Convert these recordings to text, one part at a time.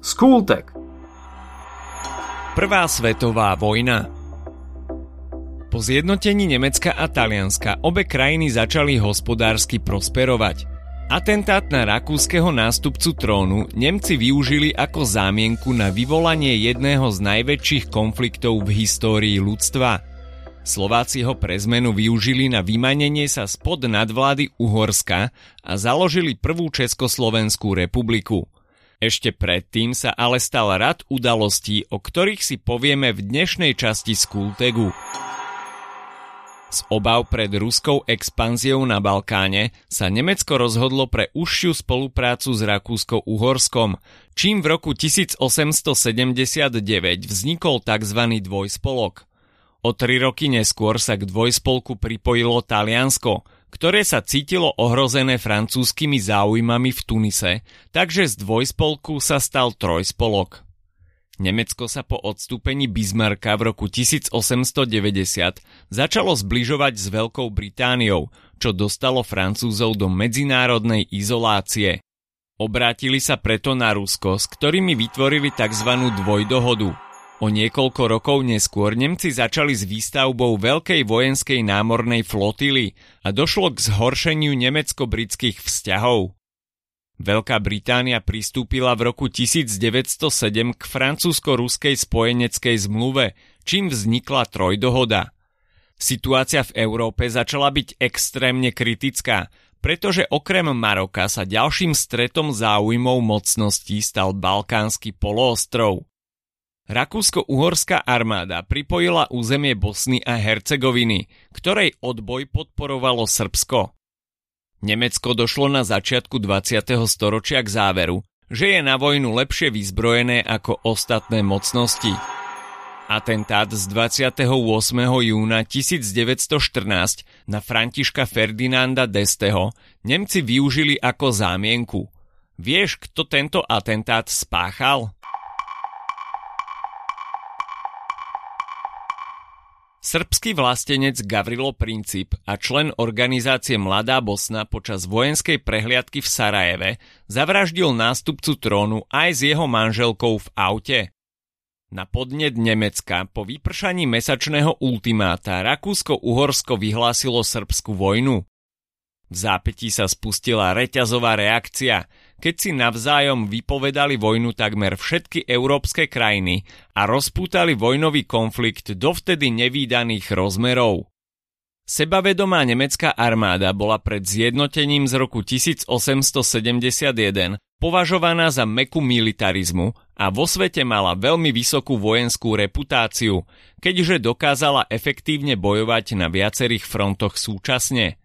Skultek Prvá svetová vojna Po zjednotení Nemecka a Talianska obe krajiny začali hospodársky prosperovať. Atentát na rakúskeho nástupcu trónu Nemci využili ako zámienku na vyvolanie jedného z najväčších konfliktov v histórii ľudstva – Slováci ho pre zmenu využili na vymanenie sa spod nadvlády Uhorska a založili prvú Československú republiku. Ešte predtým sa ale stal rad udalostí, o ktorých si povieme v dnešnej časti Skultegu. Z obav pred ruskou expanziou na Balkáne sa Nemecko rozhodlo pre užšiu spoluprácu s Rakúsko-Uhorskom, čím v roku 1879 vznikol tzv. dvojspolok – O tri roky neskôr sa k dvojspolku pripojilo Taliansko, ktoré sa cítilo ohrozené francúzskými záujmami v Tunise, takže z dvojspolku sa stal trojspolok. Nemecko sa po odstúpení Bismarcka v roku 1890 začalo zbližovať s Veľkou Britániou, čo dostalo Francúzov do medzinárodnej izolácie. Obrátili sa preto na Rusko, s ktorými vytvorili tzv. dvojdohodu – O niekoľko rokov neskôr Nemci začali s výstavbou veľkej vojenskej námornej flotily a došlo k zhoršeniu nemecko-britských vzťahov. Veľká Británia pristúpila v roku 1907 k francúzsko-ruskej spojeneckej zmluve, čím vznikla trojdohoda. Situácia v Európe začala byť extrémne kritická, pretože okrem Maroka sa ďalším stretom záujmov mocností stal Balkánsky poloostrov. Rakúsko-uhorská armáda pripojila územie Bosny a Hercegoviny, ktorej odboj podporovalo Srbsko. Nemecko došlo na začiatku 20. storočia k záveru, že je na vojnu lepšie vyzbrojené ako ostatné mocnosti. Atentát z 28. júna 1914 na Františka Ferdinanda d'Esteho Nemci využili ako zámienku. Vieš, kto tento atentát spáchal? Srbský vlastenec Gavrilo Princip a člen organizácie Mladá Bosna počas vojenskej prehliadky v Sarajeve zavraždil nástupcu trónu aj s jeho manželkou v aute. Na podnet Nemecka po vypršaní mesačného ultimáta Rakúsko-Uhorsko vyhlásilo srbskú vojnu. V zápätí sa spustila reťazová reakcia, keď si navzájom vypovedali vojnu takmer všetky európske krajiny a rozpútali vojnový konflikt dovtedy nevýdaných rozmerov. Sebavedomá nemecká armáda bola pred zjednotením z roku 1871 považovaná za meku militarizmu a vo svete mala veľmi vysokú vojenskú reputáciu, keďže dokázala efektívne bojovať na viacerých frontoch súčasne.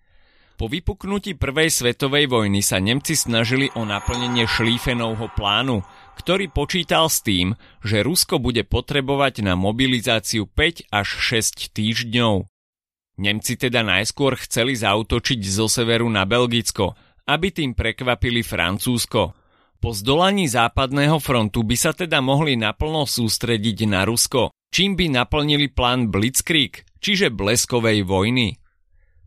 Po vypuknutí prvej svetovej vojny sa Nemci snažili o naplnenie Šlífenovho plánu, ktorý počítal s tým, že Rusko bude potrebovať na mobilizáciu 5 až 6 týždňov. Nemci teda najskôr chceli zautočiť zo severu na Belgicko, aby tým prekvapili Francúzsko. Po zdolaní západného frontu by sa teda mohli naplno sústrediť na Rusko, čím by naplnili plán Blitzkrieg, čiže bleskovej vojny.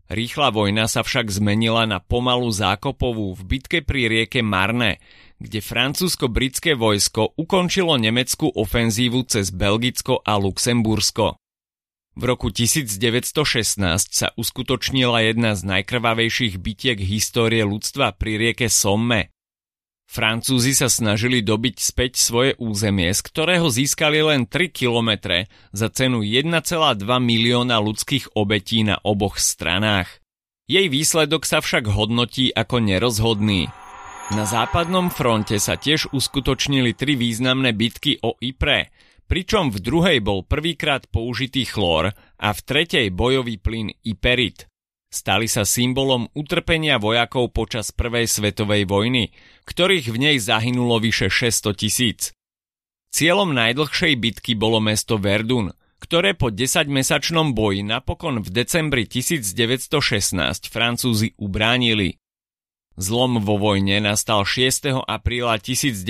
Rýchla vojna sa však zmenila na pomalú zákopovú v bitke pri rieke Marne, kde francúzsko-britské vojsko ukončilo nemeckú ofenzívu cez Belgicko a Luxembursko. V roku 1916 sa uskutočnila jedna z najkrvavejších bitiek histórie ľudstva pri rieke Somme. Francúzi sa snažili dobiť späť svoje územie, z ktorého získali len 3 kilometre za cenu 1,2 milióna ľudských obetí na oboch stranách. Jej výsledok sa však hodnotí ako nerozhodný. Na západnom fronte sa tiež uskutočnili tri významné bitky o Ypres, pričom v druhej bol prvýkrát použitý chlór a v tretej bojový plyn Iperit. Stali sa symbolom utrpenia vojakov počas Prvej svetovej vojny, ktorých v nej zahynulo vyše 600 tisíc. Cieľom najdlhšej bitky bolo mesto Verdun, ktoré po 10-mesačnom boji napokon v decembri 1916 Francúzi ubránili. Zlom vo vojne nastal 6. apríla 1917,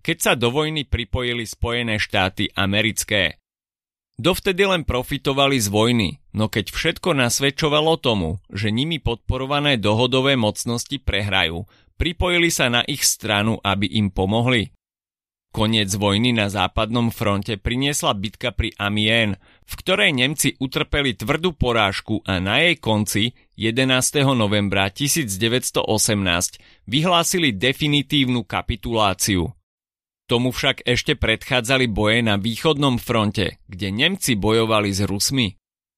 keď sa do vojny pripojili Spojené štáty americké. Dovtedy len profitovali z vojny, no keď všetko nasvedčovalo tomu, že nimi podporované dohodové mocnosti prehrajú, pripojili sa na ich stranu, aby im pomohli. Koniec vojny na západnom fronte priniesla bitka pri Amiens, v ktorej Nemci utrpeli tvrdú porážku a na jej konci 11. novembra 1918 vyhlásili definitívnu kapituláciu. Tomu však ešte predchádzali boje na východnom fronte, kde Nemci bojovali s Rusmi.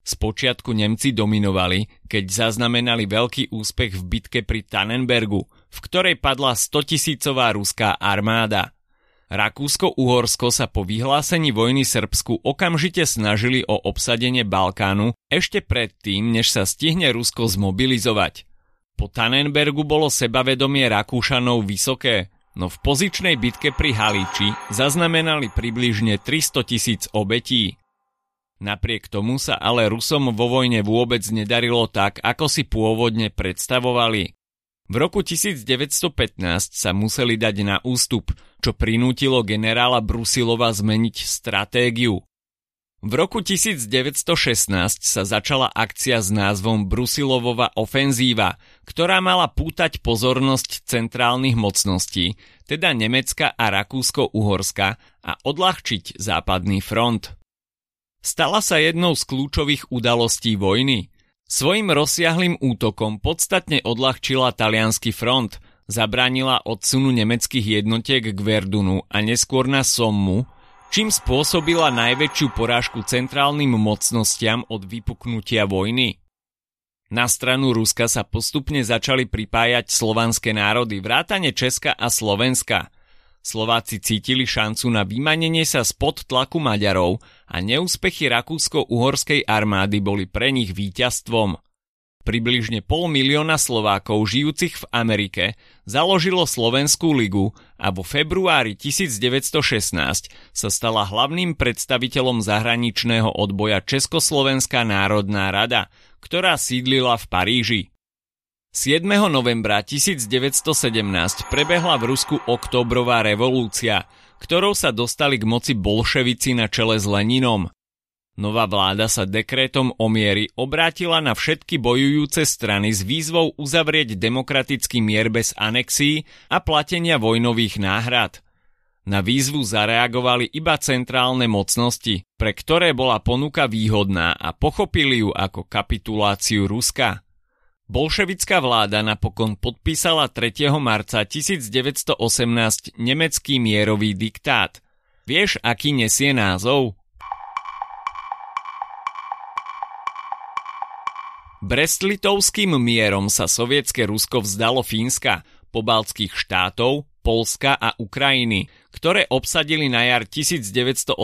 Spočiatku Nemci dominovali, keď zaznamenali veľký úspech v bitke pri Tannenbergu, v ktorej padla 100 tisícová ruská armáda – Rakúsko-Uhorsko sa po vyhlásení vojny Srbsku okamžite snažili o obsadenie Balkánu ešte predtým, než sa stihne Rusko zmobilizovať. Po Tannenbergu bolo sebavedomie Rakúšanov vysoké, no v pozičnej bitke pri Halíči zaznamenali približne 300 tisíc obetí. Napriek tomu sa ale Rusom vo vojne vôbec nedarilo tak, ako si pôvodne predstavovali. V roku 1915 sa museli dať na ústup, čo prinútilo generála Brusilova zmeniť stratégiu. V roku 1916 sa začala akcia s názvom Brusilovova ofenzíva, ktorá mala pútať pozornosť centrálnych mocností, teda Nemecka a Rakúsko-Uhorska a odľahčiť západný front. Stala sa jednou z kľúčových udalostí vojny – Svojim rozsiahlým útokom podstatne odľahčila talianský front, zabránila odsunu nemeckých jednotiek k Verdunu a neskôr na Sommu, čím spôsobila najväčšiu porážku centrálnym mocnostiam od vypuknutia vojny. Na stranu Ruska sa postupne začali pripájať slovanské národy vrátane Česka a Slovenska – Slováci cítili šancu na vymanenie sa spod tlaku Maďarov a neúspechy rakúsko-uhorskej armády boli pre nich víťazstvom. Približne pol milióna Slovákov žijúcich v Amerike založilo Slovenskú ligu a vo februári 1916 sa stala hlavným predstaviteľom zahraničného odboja Československá národná rada, ktorá sídlila v Paríži. 7. novembra 1917 prebehla v Rusku oktobrová revolúcia, ktorou sa dostali k moci bolševici na čele s Leninom. Nová vláda sa dekrétom o miery obrátila na všetky bojujúce strany s výzvou uzavrieť demokratický mier bez anexí a platenia vojnových náhrad. Na výzvu zareagovali iba centrálne mocnosti, pre ktoré bola ponuka výhodná a pochopili ju ako kapituláciu Ruska. Bolševická vláda napokon podpísala 3. marca 1918 nemecký mierový diktát. Vieš, aký nesie názov? Brestlitovským mierom sa sovietské Rusko vzdalo Fínska, pobaltských štátov, Polska a Ukrajiny, ktoré obsadili na jar 1918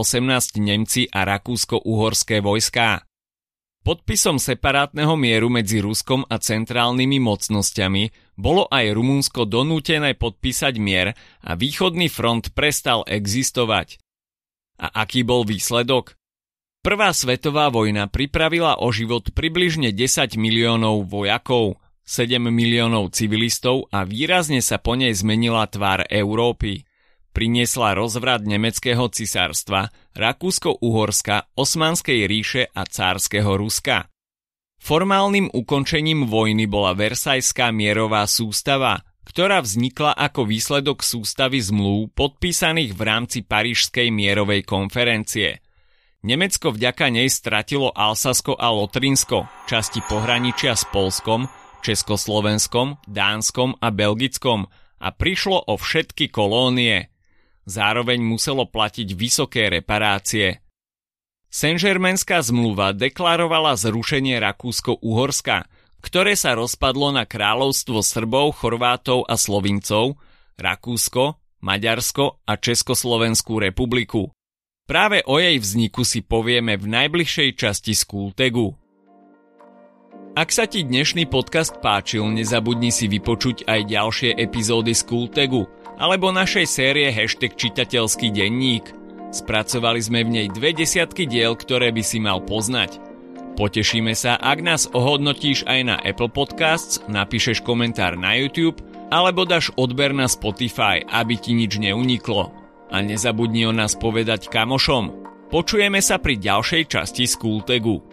Nemci a Rakúsko-Uhorské vojská. Podpisom separátneho mieru medzi Ruskom a centrálnymi mocnosťami bolo aj Rumúnsko donútené podpísať mier a východný front prestal existovať. A aký bol výsledok? Prvá svetová vojna pripravila o život približne 10 miliónov vojakov, 7 miliónov civilistov a výrazne sa po nej zmenila tvár Európy priniesla rozvrat nemeckého cisárstva, Rakúsko-Uhorska, Osmanskej ríše a cárskeho Ruska. Formálnym ukončením vojny bola Versajská mierová sústava, ktorá vznikla ako výsledok sústavy zmluv podpísaných v rámci Parížskej mierovej konferencie. Nemecko vďaka nej stratilo Alsasko a Lotrinsko, časti pohraničia s Polskom, Československom, Dánskom a Belgickom a prišlo o všetky kolónie – Zároveň muselo platiť vysoké reparácie. Saint-Germainská zmluva deklarovala zrušenie Rakúsko-Uhorska, ktoré sa rozpadlo na kráľovstvo Srbov, Chorvátov a Slovincov, Rakúsko, Maďarsko a Československú republiku. Práve o jej vzniku si povieme v najbližšej časti Skultegu. Ak sa ti dnešný podcast páčil, nezabudni si vypočuť aj ďalšie epizódy Skultegu – alebo našej série hashtag čitateľský denník. Spracovali sme v nej dve desiatky diel, ktoré by si mal poznať. Potešíme sa, ak nás ohodnotíš aj na Apple Podcasts, napíšeš komentár na YouTube alebo dáš odber na Spotify, aby ti nič neuniklo. A nezabudni o nás povedať kamošom. Počujeme sa pri ďalšej časti Skultegu.